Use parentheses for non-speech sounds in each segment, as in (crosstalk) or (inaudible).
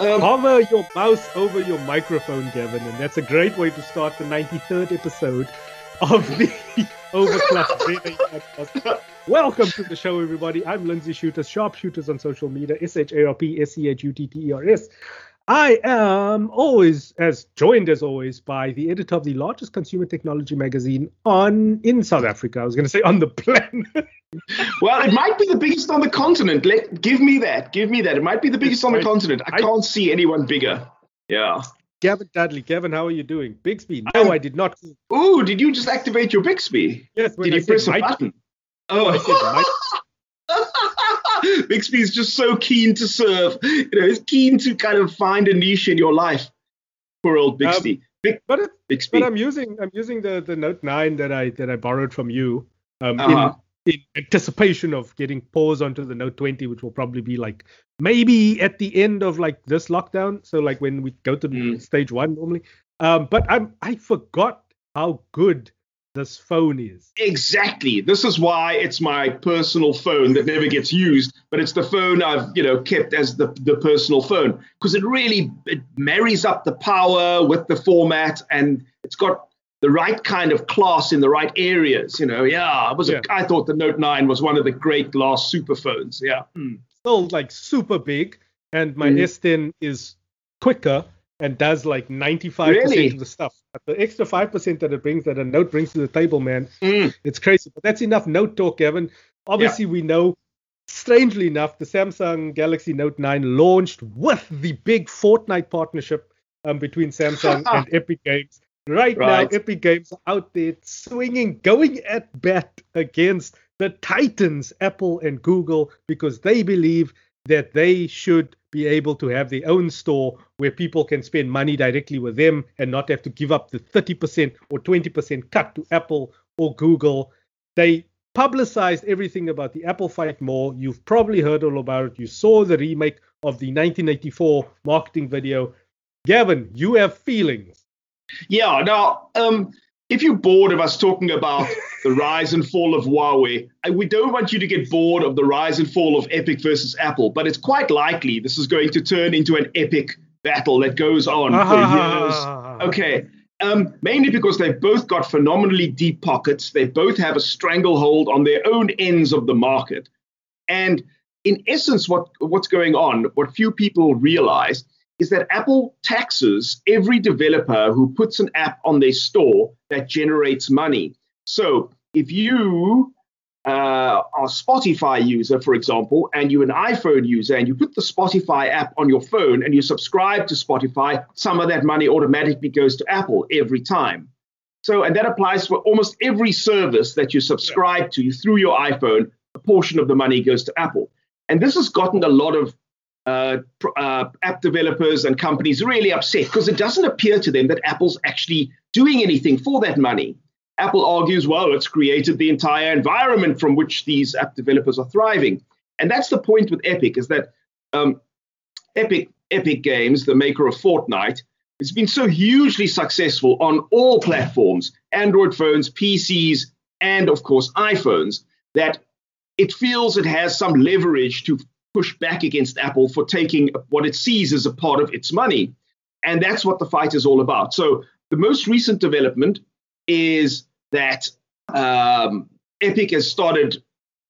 Um, Hover your mouse over your microphone, Gavin, and that's a great way to start the 93rd episode of the (laughs) Overclock podcast. Welcome to the show, everybody. I'm Lindsey Schutters, SharpSchutters on social media, S H A R P S C H U T T E R S. I am always as joined as always by the editor of the largest consumer technology magazine on in South Africa. I was going to say on the planet. (laughs) well, it might be the biggest on the continent. Let give me that. Give me that. It might be the biggest on the continent. I, I can't see anyone bigger. Yeah. Gavin Dudley. Gavin, how are you doing? Bixby. No, I'm, I did not. Ooh, did you just activate your Bixby? Yes. Did I you press a button? Oh. (laughs) Bixby is just so keen to serve. You know, he's keen to kind of find a niche in your life. Poor old Bixby. Um, Big, but, it, Bixby. but I'm using I'm using the, the Note 9 that I that I borrowed from you. Um, uh-huh. in, in anticipation of getting paused onto the Note 20, which will probably be like maybe at the end of like this lockdown. So like when we go to mm. stage one normally. Um, but I'm I forgot how good this phone is. Exactly. This is why it's my personal phone that never gets used, but it's the phone I've, you know, kept as the, the personal phone because it really it marries up the power with the format and it's got the right kind of class in the right areas. You know, yeah, was. Yeah. A, I thought the Note 9 was one of the great glass super phones. Yeah, mm. still like super big, and my mm. S10 is quicker and does like 95% really? of the stuff. But the extra 5% that it brings, that a Note brings to the table, man, mm. it's crazy. But that's enough Note talk, Evan. Obviously, yeah. we know. Strangely enough, the Samsung Galaxy Note 9 launched with the big Fortnite partnership um, between Samsung (laughs) and Epic Games. Right, right, now, Epic Games are out there swinging, going at bat against the titans, Apple and Google, because they believe that they should be able to have their own store where people can spend money directly with them and not have to give up the 30% or 20% cut to Apple or Google. They publicized everything about the Apple fight more. You've probably heard all about it. You saw the remake of the 1984 marketing video. Gavin, you have feelings. Yeah, now, um, if you're bored of us talking about (laughs) the rise and fall of Huawei, we don't want you to get bored of the rise and fall of Epic versus Apple, but it's quite likely this is going to turn into an epic battle that goes on for years. Okay. Um, mainly because they've both got phenomenally deep pockets. They both have a stranglehold on their own ends of the market. And in essence, what, what's going on, what few people realize, is that Apple taxes every developer who puts an app on their store that generates money. So if you uh, are a Spotify user, for example, and you're an iPhone user and you put the Spotify app on your phone and you subscribe to Spotify, some of that money automatically goes to Apple every time. So, and that applies for almost every service that you subscribe to through your iPhone, a portion of the money goes to Apple. And this has gotten a lot of uh, uh, app developers and companies really upset because it doesn't appear to them that Apple's actually doing anything for that money. Apple argues, well, it's created the entire environment from which these app developers are thriving. And that's the point with Epic, is that um, Epic, Epic Games, the maker of Fortnite, has been so hugely successful on all platforms, Android phones, PCs, and of course iPhones, that it feels it has some leverage to push back against Apple for taking what it sees as a part of its money. And that's what the fight is all about. So the most recent development is that um, Epic has started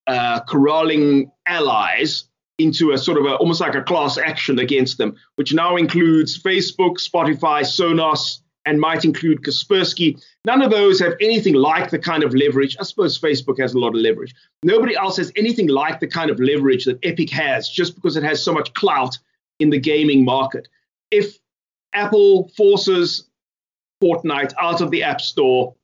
uh, corralling allies into a sort of a, almost like a class action against them, which now includes Facebook, Spotify, Sonos, and might include Kaspersky. None of those have anything like the kind of leverage. I suppose Facebook has a lot of leverage. Nobody else has anything like the kind of leverage that Epic has just because it has so much clout in the gaming market. If Apple forces Fortnite out of the App Store,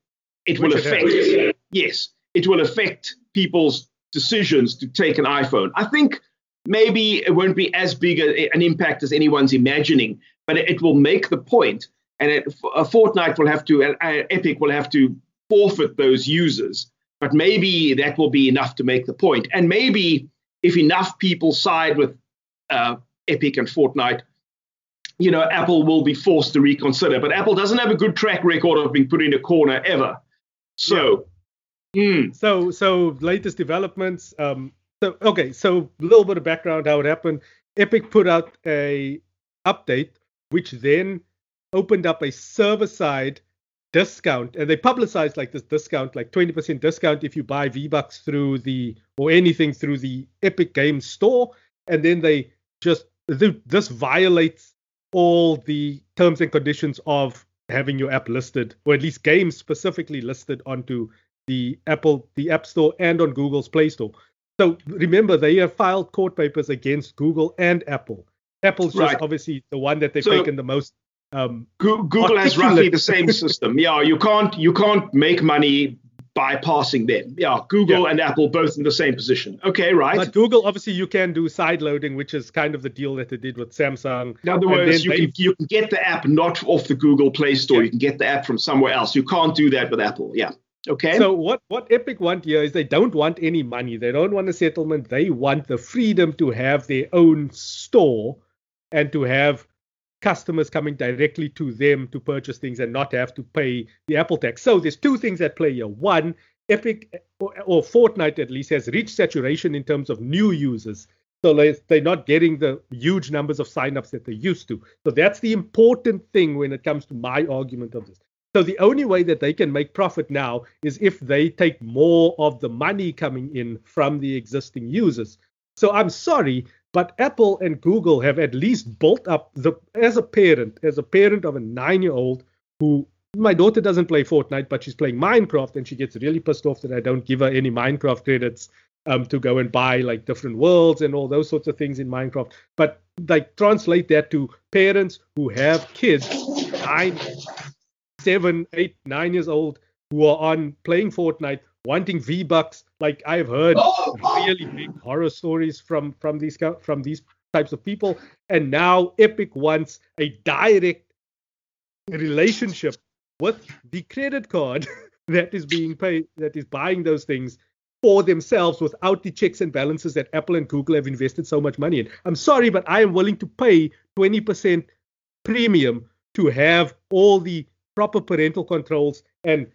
it Which will affect, it yes, it will affect people's decisions to take an iPhone. I think maybe it won't be as big a, an impact as anyone's imagining, but it will make the point and it, a Fortnite will have to, uh, Epic will have to forfeit those users. But maybe that will be enough to make the point. And maybe if enough people side with uh, Epic and Fortnite, you know, Apple will be forced to reconsider. But Apple doesn't have a good track record of being put in a corner ever. So, yeah. mm. so, so latest developments. Um, so, okay, so a little bit of background how it happened. Epic put out a update, which then opened up a server side discount and they publicized like this discount like 20% discount if you buy v-bucks through the or anything through the epic games store. And then they just this violates all the terms and conditions of having your app listed or at least games specifically listed onto the apple the app store and on google's play store. So remember they have filed court papers against google and apple. Apple's just right. obviously the one that they've so, taken the most um, Google has roughly the same system. Yeah, you can't you can't make money bypassing them. Yeah, Google yeah. and Apple both in the same position. Okay, right. But Google, obviously, you can do side loading, which is kind of the deal that they did with Samsung. In other words, you can, you can get the app not off the Google Play Store. Yeah. You can get the app from somewhere else. You can't do that with Apple. Yeah. Okay. So what what Epic want here is they don't want any money. They don't want a settlement. They want the freedom to have their own store and to have customers coming directly to them to purchase things and not have to pay the Apple tax. So there's two things at play here. One, Epic or, or Fortnite at least has reached saturation in terms of new users. So they're not getting the huge numbers of signups that they used to. So that's the important thing when it comes to my argument of this. So the only way that they can make profit now is if they take more of the money coming in from the existing users. So I'm sorry, but Apple and Google have at least built up the as a parent, as a parent of a nine-year-old who my daughter doesn't play Fortnite, but she's playing Minecraft, and she gets really pissed off that I don't give her any Minecraft credits um, to go and buy like different worlds and all those sorts of things in Minecraft. But like translate that to parents who have kids, nine, seven, eight, nine years old, who are on playing Fortnite, wanting V Bucks. Like I've heard oh, (laughs) oh. really big horror stories from from these from these types of people, and now Epic wants a direct relationship with the credit card (laughs) that is being paid that is buying those things for themselves without the checks and balances that Apple and Google have invested so much money in. I'm sorry, but I am willing to pay 20% premium to have all the proper parental controls and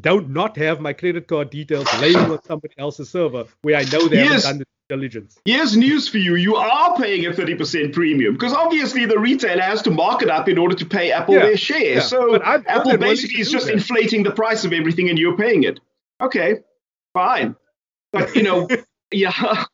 don't not have my credit card details laying on somebody else's server where I know they yes. haven't done the diligence. Here's news for you. You are paying a 30% premium because obviously the retailer has to mark it up in order to pay Apple yeah. their share. Yeah. So Apple basically is just that. inflating the price of everything and you're paying it. Okay, fine. But, you know, (laughs) yeah.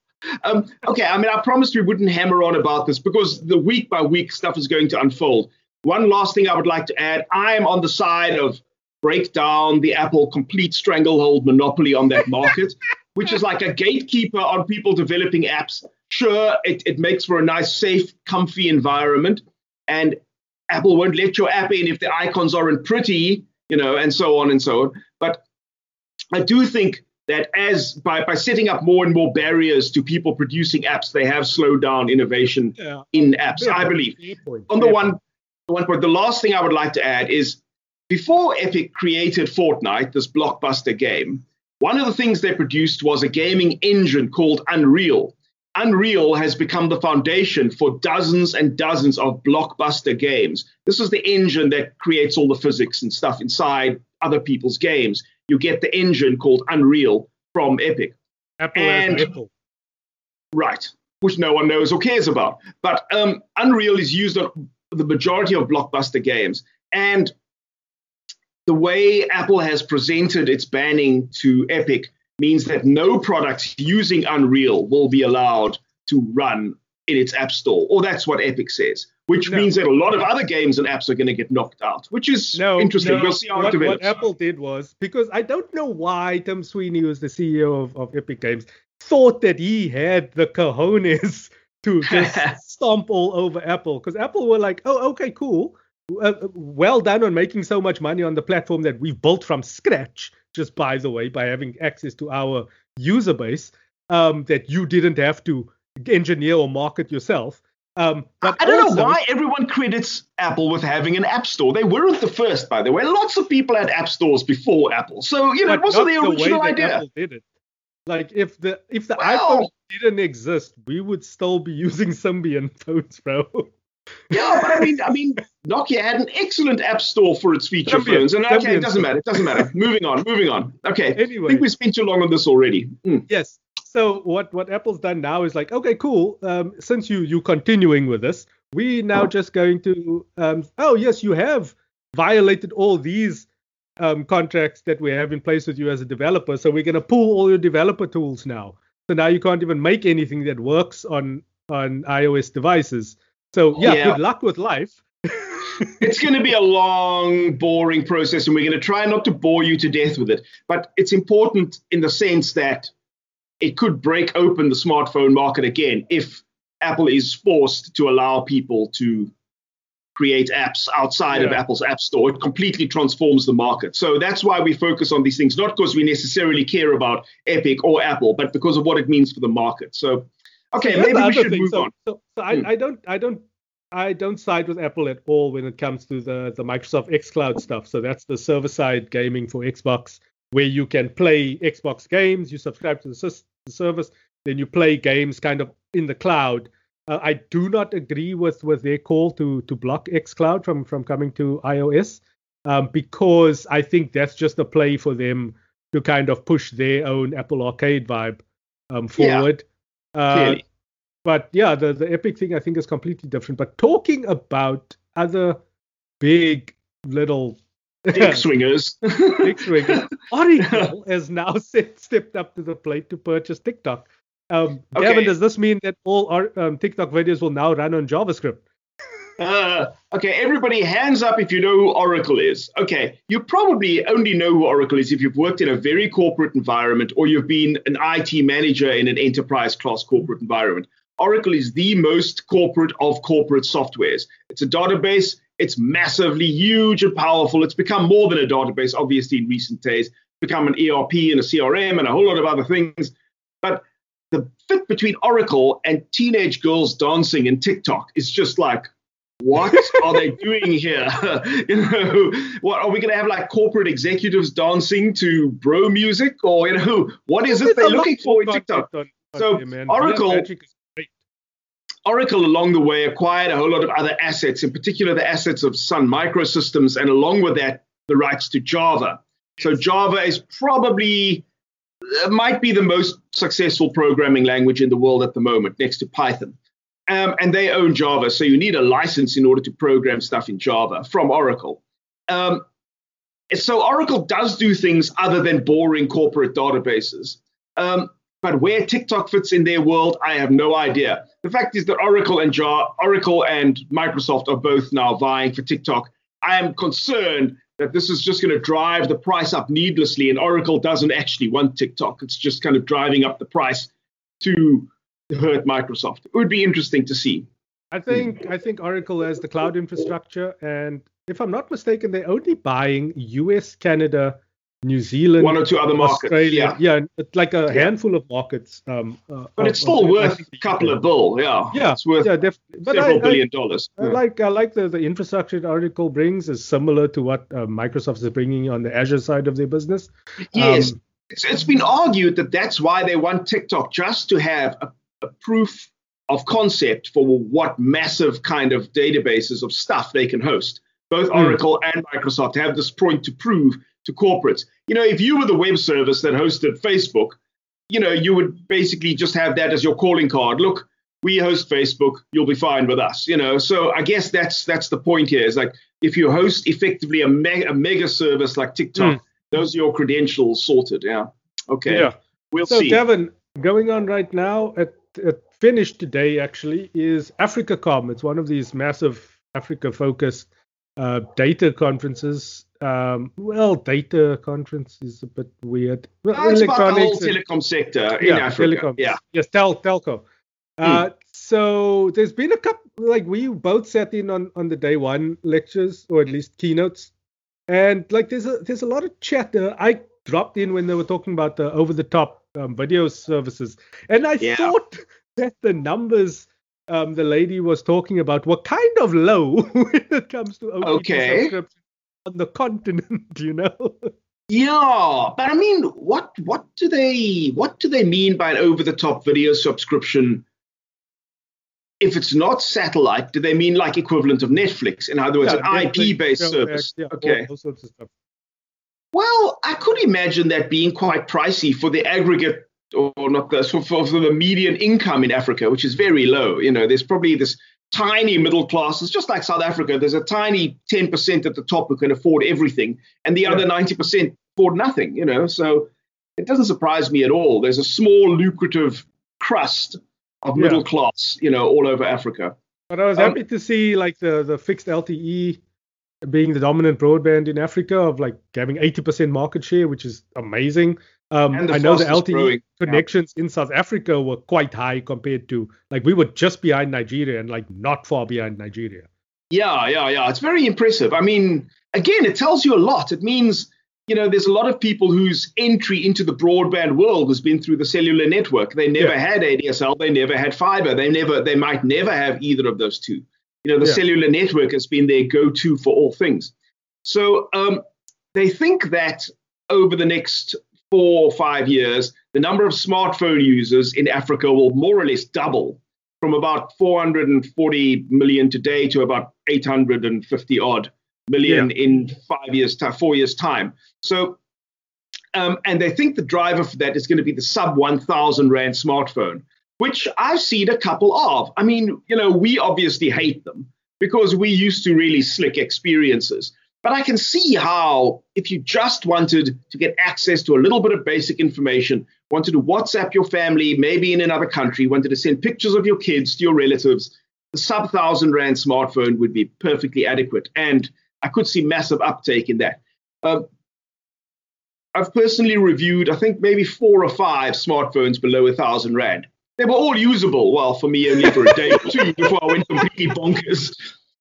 Um, okay, I mean, I promised we wouldn't hammer on about this because the week by week stuff is going to unfold. One last thing I would like to add I am on the side of break down the Apple complete stranglehold monopoly on that market, (laughs) which is like a gatekeeper on people developing apps. Sure, it, it makes for a nice, safe, comfy environment. And Apple won't let your app in if the icons aren't pretty, you know, and so on and so on. But I do think that as by, by setting up more and more barriers to people producing apps, they have slowed down innovation yeah. in apps, I believe. On the one, the one point, the last thing I would like to add is before Epic created Fortnite, this blockbuster game, one of the things they produced was a gaming engine called Unreal. Unreal has become the foundation for dozens and dozens of blockbuster games. This is the engine that creates all the physics and stuff inside other people's games. You get the engine called Unreal from Epic. Apple and, Apple. Right, which no one knows or cares about. But um, Unreal is used on the majority of blockbuster games. And the way Apple has presented its banning to Epic means that no product using Unreal will be allowed to run in its App Store, or that's what Epic says. Which no. means that a lot of other games and apps are going to get knocked out, which is no, interesting. No. We'll see how what, it develops. What Apple did was because I don't know why Tim Sweeney, who's the CEO of, of Epic Games, thought that he had the cojones (laughs) to just (laughs) stomp all over Apple. Because Apple were like, oh, okay, cool uh, well done on making so much money on the platform that we've built from scratch. Just by the way, by having access to our user base um, that you didn't have to engineer or market yourself. Um, I don't also, know why everyone credits Apple with having an app store. They weren't the first, by the way. Lots of people had app stores before Apple, so you know it wasn't the original the idea. Apple did it. Like if the if the iPhone didn't exist, we would still be (laughs) using Symbian phones, bro. Yeah, but I mean, I mean, Nokia had an excellent app store for its feature phones, and okay, it doesn't matter. It doesn't matter. (laughs) moving on, moving on. Okay. Anyway, I think we spent too long on this already. Mm. Yes. So what what Apple's done now is like, okay, cool. Um, since you you continuing with this, we now just going to um, oh yes you have violated all these um, contracts that we have in place with you as a developer so we're going to pull all your developer tools now so now you can't even make anything that works on on ios devices so yeah, yeah. good luck with life (laughs) it's going to be a long, boring process, and we're going to try not to bore you to death with it. But it's important in the sense that it could break open the smartphone market again if Apple is forced to allow people to create apps outside yeah. of Apple's App Store. It completely transforms the market. So that's why we focus on these things, not because we necessarily care about Epic or Apple, but because of what it means for the market. So, okay, maybe we should thing. move so, on. So, so I, hmm. I don't, I don't. I don't side with Apple at all when it comes to the, the Microsoft xCloud stuff. So that's the server side gaming for Xbox, where you can play Xbox games. You subscribe to the, the service, then you play games kind of in the cloud uh, I do not agree with, with their call to to block xCloud from from coming to iOS um, because I think that's just a play for them to kind of push their own Apple Arcade vibe um, forward. Yeah, uh, but yeah, the the Epic thing I think is completely different. But talking about other big little dick (laughs) swingers, dick swingers, (laughs) Oracle has now (laughs) set, stepped up to the plate to purchase TikTok. Um, okay. Gavin, does this mean that all our um, TikTok videos will now run on JavaScript? Uh, okay, everybody, hands up if you know who Oracle is. Okay, you probably only know who Oracle is if you've worked in a very corporate environment or you've been an IT manager in an enterprise class corporate environment. Oracle is the most corporate of corporate softwares. It's a database. It's massively huge and powerful. It's become more than a database, obviously, in recent days. It's become an ERP and a CRM and a whole lot of other things. But the fit between Oracle and teenage girls dancing in TikTok is just like, what are they doing here? (laughs) you know, what are we going to have like corporate executives dancing to bro music, or you know, what is it they're looking for in TikTok? so Oracle. Oracle along the way acquired a whole lot of other assets, in particular the assets of Sun Microsystems, and along with that, the rights to Java. So Java is probably might be the most successful programming language in the world at the moment, next to Python. Um, and they own Java, so you need a license in order to program stuff in Java from Oracle. Um, so Oracle does do things other than boring corporate databases. Um, but where TikTok fits in their world, I have no idea. The fact is that Oracle and Java, Oracle and Microsoft are both now vying for TikTok. I am concerned that this is just going to drive the price up needlessly, and Oracle doesn't actually want TikTok. It's just kind of driving up the price to hurt Microsoft. It would be interesting to see. I think I think Oracle has the cloud infrastructure, and if I'm not mistaken, they're only buying U.S., Canada, New Zealand, one or two other markets. Australia, yeah, yeah, like a handful of markets. Um, uh, but it's still worth a couple of bill, yeah. Yeah, it's worth yeah, def- several I, billion I, dollars. I like I like the, the infrastructure that Oracle brings is similar to what uh, Microsoft is bringing on the Azure side of their business. Yes, um, it's, it's been argued that that's why they want TikTok just to have a, a proof of concept for what massive kind of databases of stuff they can host. Both hmm. Oracle mm. and Microsoft have this point to prove to corporates. You know, if you were the web service that hosted Facebook, you know, you would basically just have that as your calling card. Look, we host Facebook, you'll be fine with us. You know, so I guess that's that's the point here. Is like if you host effectively a mega, a mega service like TikTok, mm. those are your credentials sorted. Yeah. Okay. Yeah. We'll so, see. Kevin, going on right now at finished today actually is AfricaCom. It's one of these massive Africa focused uh, data conferences um, well, data conference is a bit weird. Well, no, it's about the whole telecom sector in yeah, Africa. Telecom. Yeah. Yes, tel- telco. Uh, hmm. So there's been a couple, like we both sat in on on the day one lectures or at least keynotes, and like there's a there's a lot of chatter. I dropped in when they were talking about the over the top um, video services, and I yeah. thought (laughs) that the numbers um, the lady was talking about were kind of low (laughs) when it comes to OTT okay. subscription on the continent, (laughs) you know. Yeah, but I mean, what what do they what do they mean by an over the top video subscription? If it's not satellite, do they mean like equivalent of Netflix? In other words, yeah, an IP based service. Yeah, okay. All, all sorts of stuff. Well, I could imagine that being quite pricey for the aggregate or not the for, for the median income in Africa, which is very low. You know, there's probably this tiny middle class. It's just like South Africa. There's a tiny 10% at the top who can afford everything, and the yeah. other 90% afford nothing, you know. So it doesn't surprise me at all. There's a small, lucrative crust of middle yeah. class, you know, all over Africa. But I was um, happy to see like the, the fixed LTE being the dominant broadband in Africa of like having 80% market share, which is amazing. Um, I know the LTE growing. connections yeah. in South Africa were quite high compared to like we were just behind Nigeria and like not far behind Nigeria. Yeah, yeah, yeah. It's very impressive. I mean, again, it tells you a lot. It means you know, there's a lot of people whose entry into the broadband world has been through the cellular network. They never yeah. had ADSL, they never had fiber, they never, they might never have either of those two. You know, the yeah. cellular network has been their go-to for all things. So um, they think that over the next four or five years, the number of smartphone users in Africa will more or less double from about 440 million today to about 850 odd million yeah. in five years, time, four years time. So, um, and they think the driver for that is going to be the sub 1,000 rand smartphone, which I've seen a couple of. I mean, you know, we obviously hate them because we used to really slick experiences. But I can see how, if you just wanted to get access to a little bit of basic information, wanted to WhatsApp your family, maybe in another country, wanted to send pictures of your kids to your relatives, the sub thousand rand smartphone would be perfectly adequate. And I could see massive uptake in that. Um, I've personally reviewed, I think maybe four or five smartphones below a thousand rand. They were all usable. Well, for me, only for a day or two (laughs) before I went completely bonkers.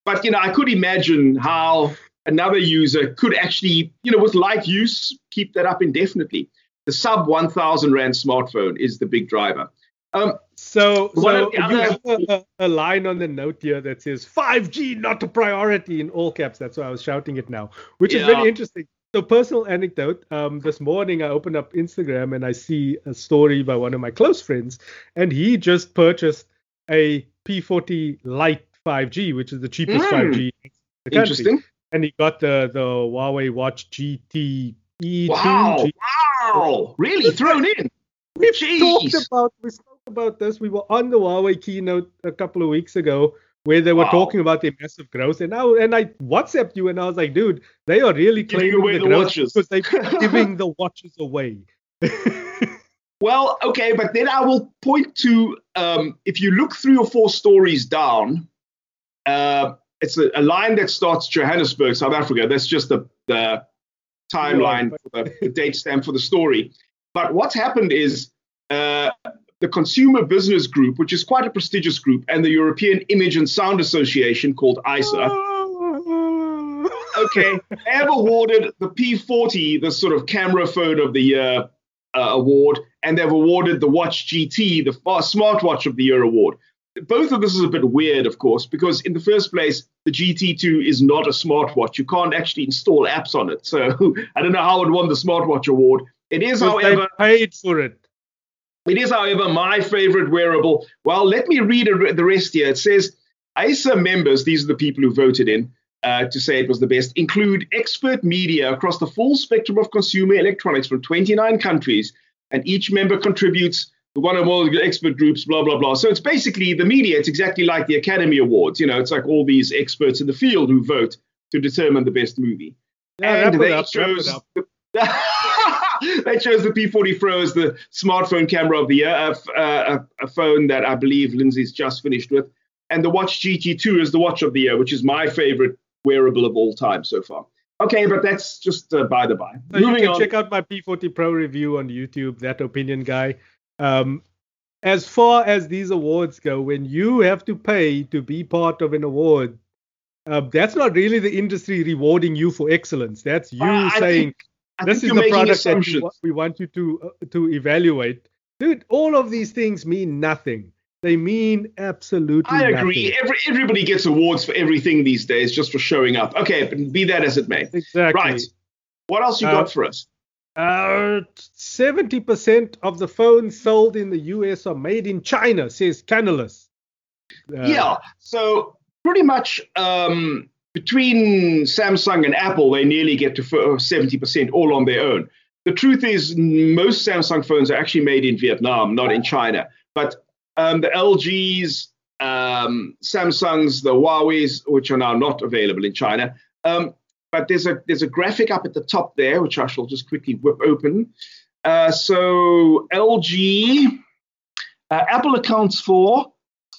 But you know, I could imagine how another user could actually, you know, with light use, keep that up indefinitely. The sub 1,000 rand smartphone is the big driver. Um, so, so you have a, a, line on the note here that says 5G not a priority in all caps. That's why I was shouting it now, which yeah. is very interesting. So, personal anecdote. Um, this morning I opened up Instagram and I see a story by one of my close friends, and he just purchased a P40 Lite 5G, which is the cheapest mm. 5G in the country. Interesting. And he got the the Huawei Watch GT E2. Wow! Wow! Really thrown in. We've Jeez. talked about we spoke about this. We were on the Huawei keynote a couple of weeks ago where they were wow. talking about their massive growth, and I and I WhatsApped you and I was like, dude, they are really claiming the, the growth watches. because they're giving (laughs) the watches away. (laughs) well, okay, but then I will point to um, if you look three or four stories down, uh, it's a, a, line that starts Johannesburg, South Africa. That's just the the timeline, yeah, the, the date stamp for the story. But what's happened is uh, the Consumer Business Group, which is quite a prestigious group, and the European Image and Sound Association called ISA. (laughs) okay, have awarded the P40 the sort of camera phone of the year uh, award, and they've awarded the Watch GT the smartwatch of the year award. Both of this is a bit weird, of course, because in the first place, the GT2 is not a smartwatch. You can't actually install apps on it. So (laughs) I don't know how it won the smartwatch award. It is, however, paid for it. It is, however, my favorite wearable. Well, let me read the rest here. It says ISA members, these are the people who voted in uh, to say it was the best, include expert media across the full spectrum of consumer electronics from 29 countries, and each member contributes to one or more expert groups, blah, blah, blah. So it's basically the media. It's exactly like the Academy Awards. You know, it's like all these experts in the field who vote to determine the best movie. Yeah, and they chose. (laughs) (laughs) (laughs) that shows the P40 Pro as the smartphone camera of the year, a, a, a, phone that I believe Lindsey's just finished with. And the Watch GT2 is the watch of the year, which is my favorite wearable of all time so far. Okay, but that's just uh, by the by. So Moving you can on. check out my P40 Pro review on YouTube, that opinion guy. Um, as far as these awards go, when you have to pay to be part of an award, uh, that's not really the industry rewarding you for excellence. That's you uh, saying, think, this is the product that we, we want you to uh, to evaluate. Dude, all of these things mean nothing. They mean absolutely nothing. I agree. Nothing. Every, everybody gets awards for everything these days just for showing up. Okay, but be that as it may. Exactly. Right. What else you uh, got for us? Uh, 70% of the phones sold in the US are made in China, says Canalys. Uh, yeah. So pretty much um, between Samsung and Apple, they nearly get to 70% all on their own. The truth is, most Samsung phones are actually made in Vietnam, not in China. But um, the LGs, um, Samsung's, the Huawei's, which are now not available in China. Um, but there's a there's a graphic up at the top there, which I shall just quickly whip open. Uh, so LG, uh, Apple accounts for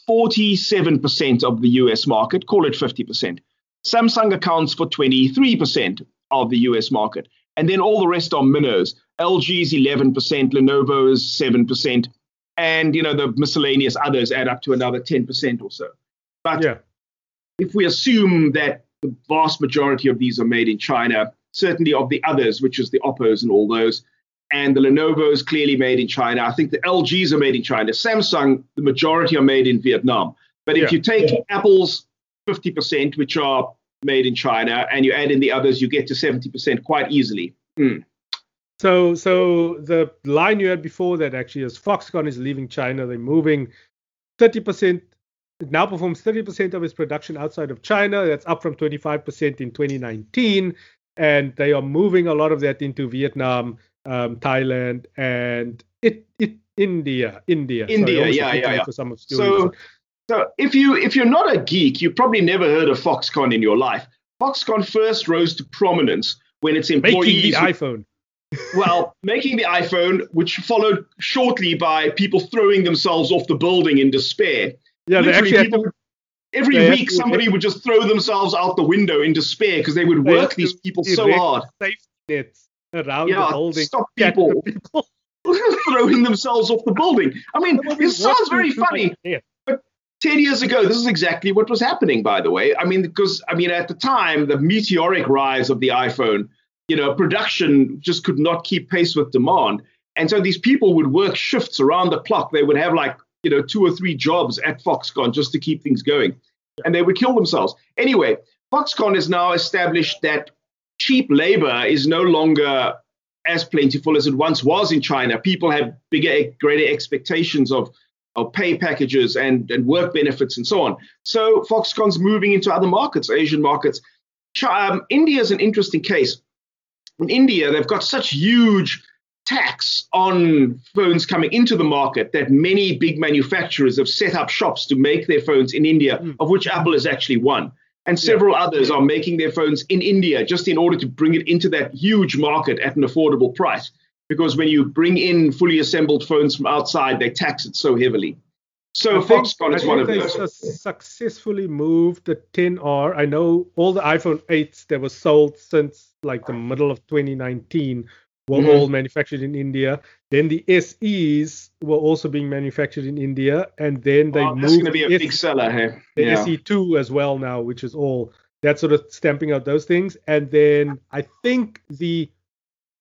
47% of the US market, call it 50%. Samsung accounts for 23% of the US market. And then all the rest are minnows. LG is 11%, Lenovo is 7%, and you know the miscellaneous others add up to another 10% or so. But yeah. if we assume that the vast majority of these are made in China, certainly of the others, which is the Oppos and all those, and the Lenovo's clearly made in China. I think the LGs are made in China. Samsung, the majority are made in Vietnam. But if yeah. you take yeah. Apple's 50%, which are made in China, and you add in the others, you get to 70% quite easily. Mm. So, so the line you had before that actually is Foxconn is leaving China. They're moving 30%. It now performs 30% of its production outside of China. That's up from 25% in 2019, and they are moving a lot of that into Vietnam, um, Thailand, and it, it India, India. India, Sorry, yeah, yeah, yeah. For some of so, so if you if you're not a geek, you probably never heard of Foxconn in your life. Foxconn first rose to prominence when its employees making the iPhone (laughs) well, making the iPhone, which followed shortly by people throwing themselves off the building in despair. Yeah, they actually people, to, every week somebody would just throw themselves out the window in despair because they would work these people so hard. Safety nets around yeah, the building. Stop people, people. (laughs) throwing themselves off the building. I mean, it sounds very funny. But 10 years ago, this is exactly what was happening, by the way. I mean, because, I mean, at the time, the meteoric rise of the iPhone – you know, production just could not keep pace with demand. And so these people would work shifts around the clock. They would have like, you know, two or three jobs at Foxconn just to keep things going. And they would kill themselves. Anyway, Foxconn has now established that cheap labor is no longer as plentiful as it once was in China. People have bigger, greater expectations of, of pay packages and, and work benefits and so on. So Foxconn's moving into other markets, Asian markets. Um, India is an interesting case in India, they've got such huge tax on phones coming into the market that many big manufacturers have set up shops to make their phones in India, mm. of which Apple is actually one. And several yeah. others are making their phones in India just in order to bring it into that huge market at an affordable price. Because when you bring in fully assembled phones from outside, they tax it so heavily. So I Foxconn is one of those. Successfully moved the 10R. I know all the iPhone 8s that were sold since like the middle of 2019 were mm-hmm. all manufactured in India. Then the SEs were also being manufactured in India, and then they oh, moved. Going to be a S- big seller here. The yeah. SE2 as well now, which is all that sort of stamping out those things. And then I think the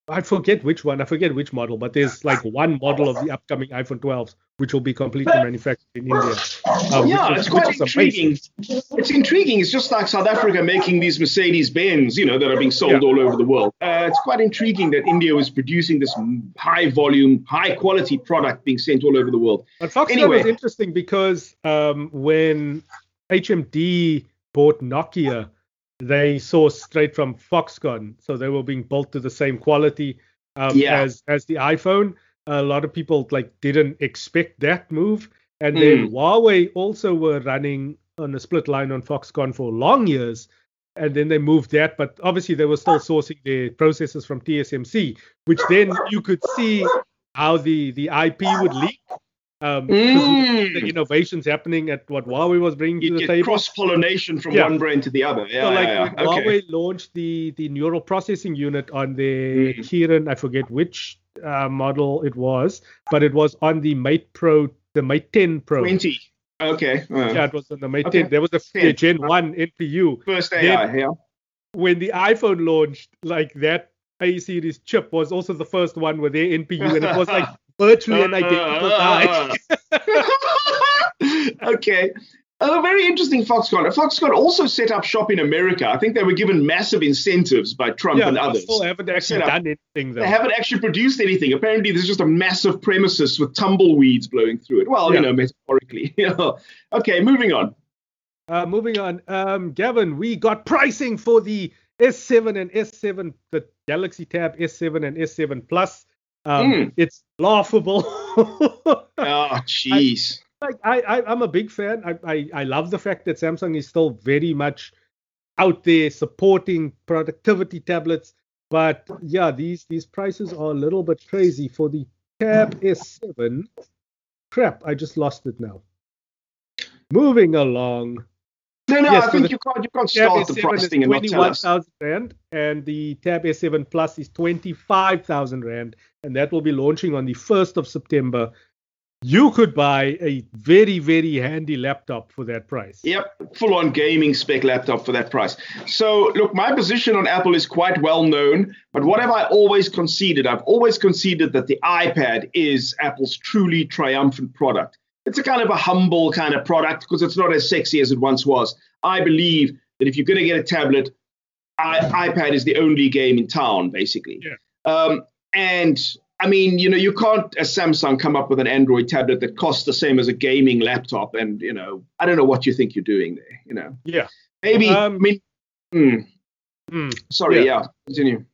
I forget which one. I forget which model, but there's like (laughs) one model of the upcoming iPhone 12s which will be completely manufactured in India. Um, yeah, it's quite intriguing. It's intriguing. It's just like South Africa making these Mercedes Benz, you know, that are being sold yeah. all over the world. Uh, it's quite intriguing that India was producing this high volume, high quality product being sent all over the world. But Foxconn anyway. was interesting because um, when HMD bought Nokia they sourced straight from Foxconn, so they were being built to the same quality um, yeah. as as the iPhone. A lot of people like didn't expect that move, and mm. then Huawei also were running on a split line on Foxconn for long years, and then they moved that. But obviously, they were still sourcing their processors from TSMC, which then you could see how the the IP would leak um, mm. the innovations happening at what Huawei was bringing you to the table. Cross pollination from yeah. one brain to the other. Yeah, so like yeah, yeah. Okay. Huawei launched the the neural processing unit on the mm. Kirin, I forget which uh, model it was, but it was on the Mate Pro, the Mate 10 Pro. 20. Okay. Uh, yeah, it was on the Mate okay. 10. There was a 10. Gen 1 NPU. First AI, then, yeah. When the iPhone launched, like that A series chip was also the first one with their NPU, and it was like (laughs) virtually an identical guy. okay. A very interesting Foxconn. Foxconn also set up shop in America. I think they were given massive incentives by Trump yeah, and others. Still haven't actually done anything though. They haven't actually produced anything. Apparently, there's just a massive premises with tumbleweeds blowing through it. Well, yeah. you know, metaphorically. (laughs) okay, moving on. Uh, moving on. Um, Gavin, we got pricing for the S7 and S7, the Galaxy Tab S7 and S7 Plus. Um, mm. It's laughable. (laughs) oh, jeez. like I, I am a big fan. I, I I love the fact that Samsung is still very much out there supporting productivity tablets. But yeah, these these prices are a little bit crazy for the Tab S7. Crap, I just lost it now. Moving along. No, no, yes, I think you can't you can't start the pricing and not tell us. Rand, and the Tab S7 Plus is 25,000 Rand, and that will be launching on the 1st of September. You could buy a very very handy laptop for that price. Yep full on gaming spec laptop for that price. So look my position on apple is quite well known but what have i always conceded? I've always conceded that the ipad is apple's truly triumphant product. It's a kind of a humble kind of product because it's not as sexy as it once was. I believe that if you're going to get a tablet I, ipad is the only game in town basically. Yeah. um, and I mean, you know, you can't, as Samsung, come up with an Android tablet that costs the same as a gaming laptop. And, you know, I don't know what you think you're doing there, you know. Yeah. Maybe, um, I mean, mm, mm, sorry, yeah. yeah, continue.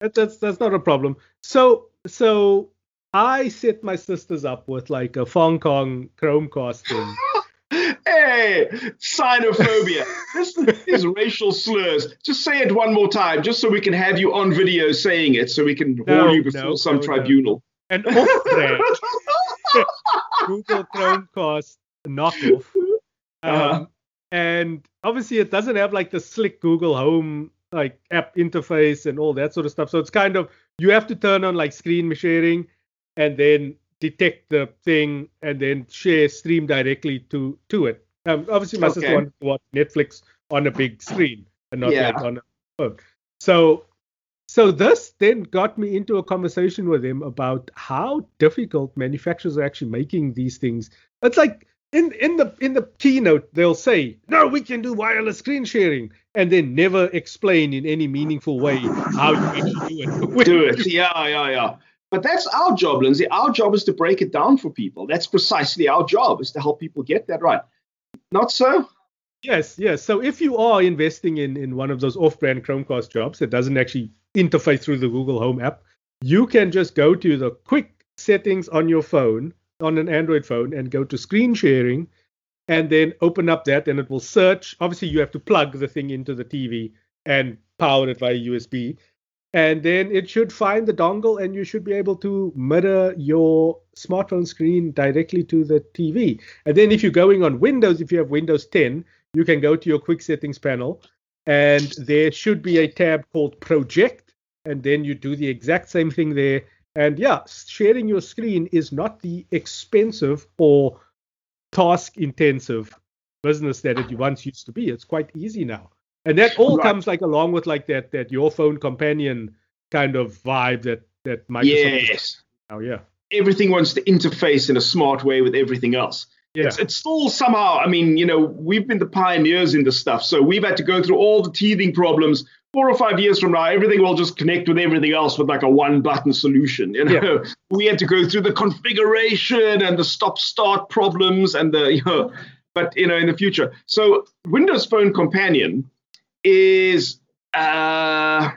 That, that's, that's not a problem. So, so I set my sisters up with like a Hong Kong Chromecast thing. (laughs) hey, xenophobia. (laughs) this is racial slurs. Just say it one more time, just so we can have you on video saying it, so we can no, hold you before no, some no, tribunal. And off-brand (laughs) Google Chromecast knockoff. Uh-huh. Um, uh-huh. And obviously, it doesn't have like the slick Google Home like app interface and all that sort of stuff. So it's kind of you have to turn on like screen sharing and then detect the thing and then share stream directly to to it. Um, obviously, my okay. sister wanted to watch Netflix on a big screen and not yeah. like on a phone. So, so this then got me into a conversation with him about how difficult manufacturers are actually making these things. It's like in in the in the keynote they'll say, "No, we can do wireless screen sharing," and then never explain in any meaningful way how you actually do it. do it, yeah, yeah, yeah. But that's our job, Lindsey. Our job is to break it down for people. That's precisely our job, is to help people get that right. Not so? Yes, yes. So if you are investing in, in one of those off-brand Chromecast jobs that doesn't actually interface through the Google Home app, you can just go to the quick settings on your phone, on an Android phone, and go to screen sharing, and then open up that, and it will search. Obviously, you have to plug the thing into the TV and power it via USB and then it should find the dongle and you should be able to mirror your smartphone screen directly to the TV. And then if you're going on Windows, if you have Windows 10, you can go to your quick settings panel and there should be a tab called project and then you do the exact same thing there. And yeah, sharing your screen is not the expensive or task intensive business that it once used to be. It's quite easy now and that all right. comes like along with like that that your phone companion kind of vibe that that Microsoft. Yes. Oh yeah. Everything wants to interface in a smart way with everything else. Yeah. It's, it's still somehow. I mean, you know, we've been the pioneers in this stuff, so we've had to go through all the teething problems. Four or five years from now, everything will just connect with everything else with like a one-button solution. You know, yeah. (laughs) we had to go through the configuration and the stop-start problems and the (laughs) you know, but you know, in the future. So Windows Phone Companion is uh,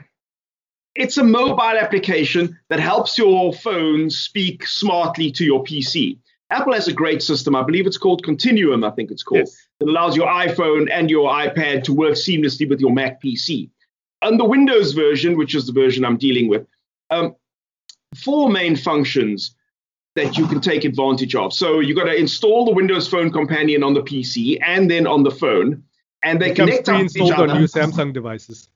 it's a mobile application that helps your phone speak smartly to your PC. Apple has a great system. I believe it's called Continuum, I think it's called, yes. that allows your iPhone and your iPad to work seamlessly with your Mac PC. And the Windows version, which is the version I'm dealing with, um, four main functions that you can take advantage of. So you've got to install the Windows Phone Companion on the PC and then on the phone and they it connect up with each other. on new Samsung devices.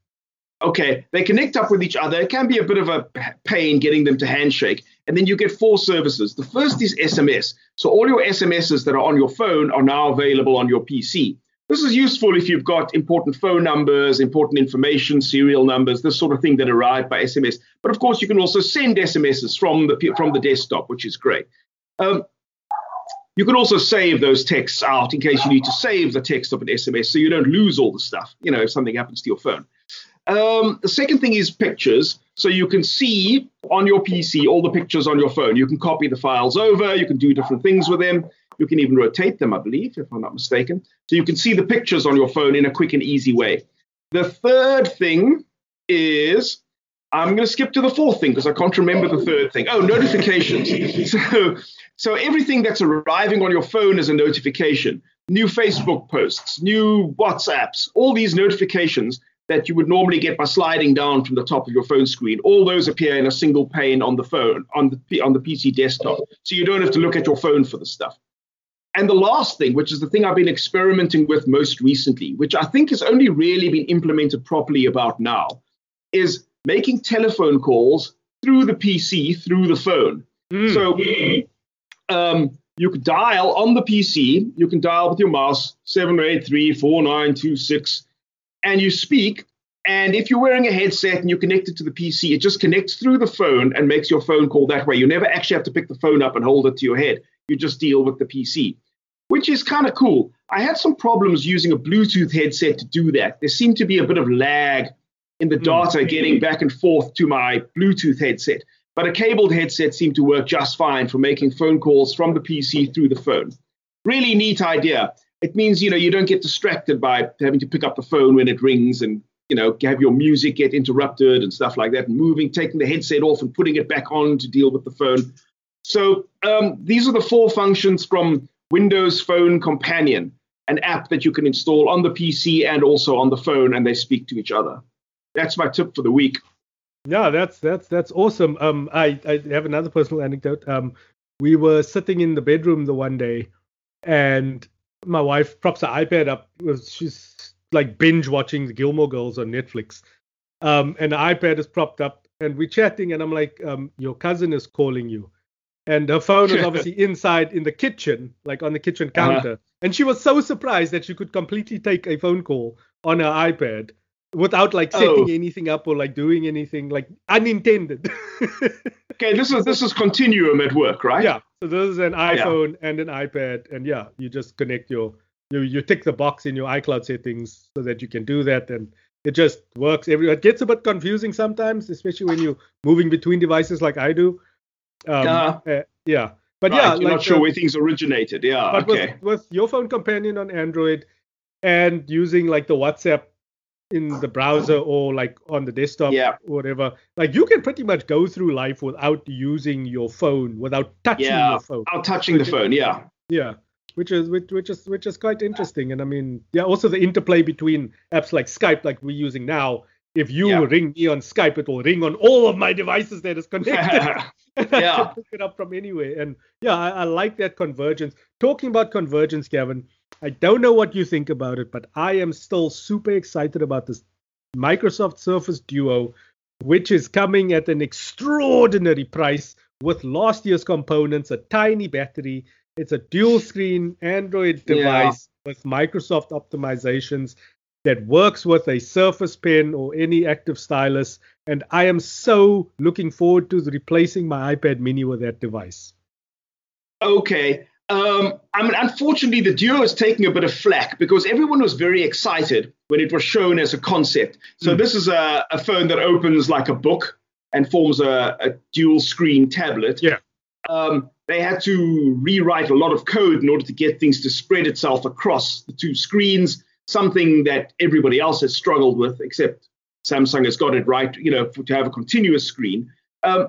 Okay, they connect up with each other. It can be a bit of a pain getting them to handshake. And then you get four services. The first is SMS. So all your SMSs that are on your phone are now available on your PC. This is useful if you've got important phone numbers, important information, serial numbers, this sort of thing that arrive by SMS. But of course, you can also send SMSs from the from the desktop, which is great. Um, you can also save those texts out in case you need to save the text of an SMS so you don't lose all the stuff, you know, if something happens to your phone. Um, the second thing is pictures. So you can see on your PC all the pictures on your phone. You can copy the files over, you can do different things with them. You can even rotate them, I believe, if I'm not mistaken. So you can see the pictures on your phone in a quick and easy way. The third thing is I'm going to skip to the fourth thing because I can't remember the third thing. Oh, notifications. (laughs) so, so everything that's arriving on your phone is a notification. New Facebook posts, new WhatsApps, all these notifications that you would normally get by sliding down from the top of your phone screen. All those appear in a single pane on the phone, on the on the PC desktop. So you don't have to look at your phone for the stuff. And the last thing, which is the thing I've been experimenting with most recently, which I think has only really been implemented properly about now, is making telephone calls through the PC, through the phone. Mm. So um, you can dial on the PC, you can dial with your mouse 7834926, and you speak. And if you're wearing a headset and you're connected to the PC, it just connects through the phone and makes your phone call that way. You never actually have to pick the phone up and hold it to your head. You just deal with the PC, which is kind of cool. I had some problems using a Bluetooth headset to do that. There seemed to be a bit of lag in the hmm. data getting back and forth to my Bluetooth headset. But a cabled headset seemed to work just fine for making phone calls from the PC through the phone. Really neat idea. It means you know you don't get distracted by having to pick up the phone when it rings and you know have your music get interrupted and stuff like that. Moving, taking the headset off and putting it back on to deal with the phone. So um, these are the four functions from Windows Phone Companion, an app that you can install on the PC and also on the phone, and they speak to each other that's my tip for the week. Yeah, that's that's that's awesome. Um, I I have another personal anecdote. Um, we were sitting in the bedroom the one day, and my wife props her iPad up. She's like binge watching the Gilmore Girls on Netflix. Um, and the iPad is propped up, and we're chatting, and I'm like, um, your cousin is calling you. And her phone is (laughs) obviously inside in the kitchen, like on the kitchen uh-huh. counter. Uh-huh. And she was so surprised that she could completely take a phone call on her iPad without like setting oh. anything up or like doing anything like unintended. (laughs) okay, this is this is continuum at work, right? Yeah. So this is an iPhone yeah. and an iPad, and yeah, you just connect your you you tick the box in your iCloud settings so that you can do that, and it just works. Every it gets a bit confusing sometimes, especially when you're moving between devices like I do. Um, uh, uh, yeah. But right, yeah, you're like, not sure uh, where things originated. Yeah. But okay. With, with your phone companion on Android and using like the WhatsApp in the browser or like on the desktop yeah. or whatever like you can pretty much go through life without using your phone without touching yeah, your phone without touching the phone yeah yeah which is which, which is which is quite interesting and i mean yeah also the interplay between apps like skype like we're using now if you yeah. ring me on skype it will ring on all of my devices that is (laughs) connected (laughs) yeah. pick it up from anywhere and yeah I, I like that convergence talking about convergence gavin I don't know what you think about it, but I am still super excited about this Microsoft Surface Duo, which is coming at an extraordinary price with last year's components, a tiny battery. It's a dual screen Android device yeah. with Microsoft optimizations that works with a Surface Pen or any active stylus. And I am so looking forward to replacing my iPad mini with that device. Okay. Um, I mean, unfortunately, the Duo is taking a bit of flack because everyone was very excited when it was shown as a concept. So mm. this is a, a, phone that opens like a book and forms a, a dual screen tablet. Yeah. Um, they had to rewrite a lot of code in order to get things to spread itself across the two screens, something that everybody else has struggled with, except Samsung has got it right, you know, for, to have a continuous screen. Um,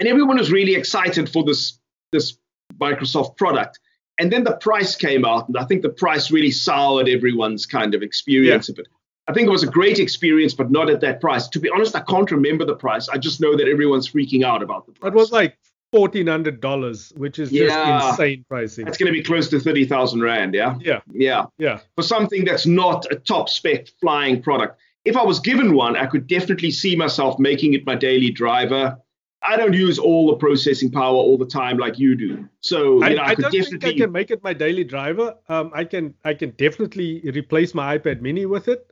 and everyone was really excited for this this Microsoft product. And then the price came out, and I think the price really soured everyone's kind of experience yeah. of it. I think it was a great experience, but not at that price. To be honest, I can't remember the price. I just know that everyone's freaking out about the price. It was like fourteen hundred dollars, which is yeah. just insane pricing. It's going to be close to thirty thousand rand. Yeah. Yeah. Yeah. Yeah. For something that's not a top spec flying product. If I was given one, I could definitely see myself making it my daily driver. I don't use all the processing power all the time like you do. So you know, I, I, I don't definitely... think I can make it my daily driver. Um, I can I can definitely replace my iPad Mini with it.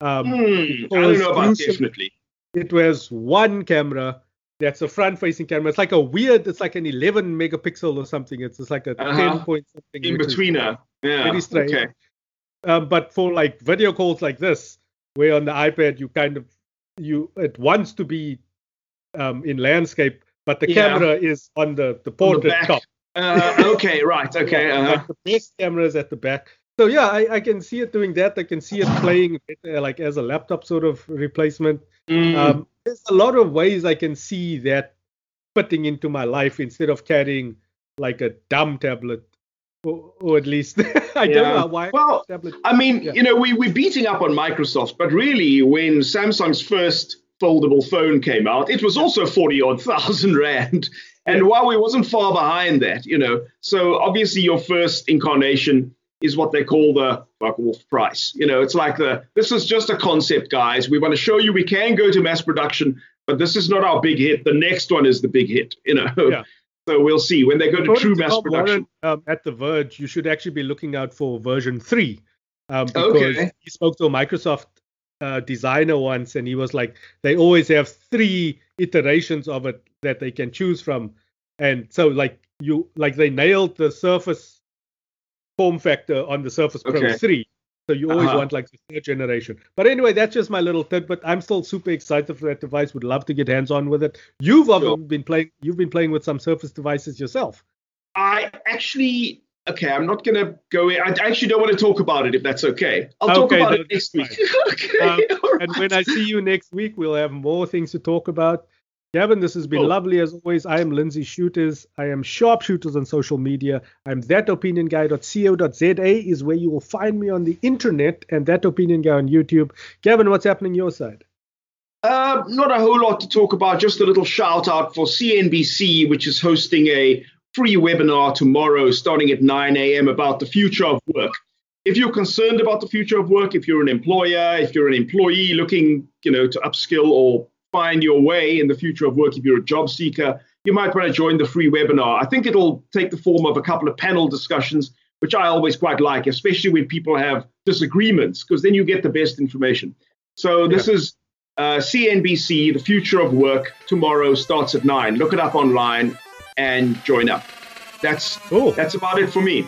Um, mm, I don't know about definitely. It was one camera that's a front-facing camera. It's like a weird. It's like an 11 megapixel or something. It's just like a uh-huh. 10 point something. In betweener. Yeah. Very strange. Okay. Um, but for like video calls like this, where on the iPad you kind of you it wants to be um, in landscape, but the yeah. camera is on the the portrait the top. Uh, okay, right, (laughs) okay. Uh-huh. the best camera is at the back. So yeah, I, I, can see it doing that. I can see it playing like as a laptop sort of replacement. Mm. Um, there's a lot of ways I can see that fitting into my life instead of carrying like a dumb tablet or, or, at least (laughs) I yeah. don't know why. Well, I mean, yeah. you know, we we're beating up on Microsoft, but really, when Samsung's first foldable phone came out, it was also forty odd thousand (laughs) rand, and Huawei wasn't far behind that, you know. So obviously, your first incarnation is what they call the Buckwolf price. You know, it's like the this is just a concept, guys. We want to show you we can go to mass production, but this is not our big hit. The next one is the big hit. (laughs) You know. Yeah. So we'll see when they go to true mass production. Warren, um, at the Verge, you should actually be looking out for version three, um, because okay. he spoke to a Microsoft uh, designer once, and he was like, they always have three iterations of it that they can choose from, and so like you like they nailed the Surface form factor on the Surface Pro okay. 3. So you always uh-huh. want like the third generation. But anyway, that's just my little tidbit. I'm still super excited for that device. Would love to get hands on with it. You've sure. been playing. You've been playing with some Surface devices yourself. I actually. Okay, I'm not gonna go in. I actually don't want to talk about it if that's okay. I'll okay, talk about it next week. (laughs) okay, um, right. And when I see you next week, we'll have more things to talk about. Gavin, this has been cool. lovely as always. I am Lindsey Schutters. I am SharpSchutters on social media. I'm thatopinionguy.co.za is where you will find me on the internet and that opinion guy on YouTube. Gavin, what's happening your side? Uh, not a whole lot to talk about. Just a little shout out for CNBC, which is hosting a free webinar tomorrow starting at 9 a.m. about the future of work. If you're concerned about the future of work, if you're an employer, if you're an employee looking, you know, to upskill or find your way in the future of work if you're a job seeker, you might want to join the free webinar. I think it'll take the form of a couple of panel discussions, which I always quite like, especially when people have disagreements, because then you get the best information. So this yeah. is uh, CNBC, The Future of Work, tomorrow starts at 9. Look it up online and join up. That's, cool. that's about it for me.